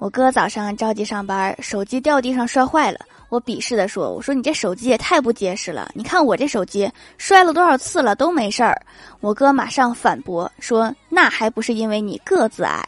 我哥早上着急上班手机掉地上摔坏了。我鄙视的说我说你这手机也太不结实了你看我这手机摔了多少次了都没事儿。我哥马上反驳说那还不是因为你个子矮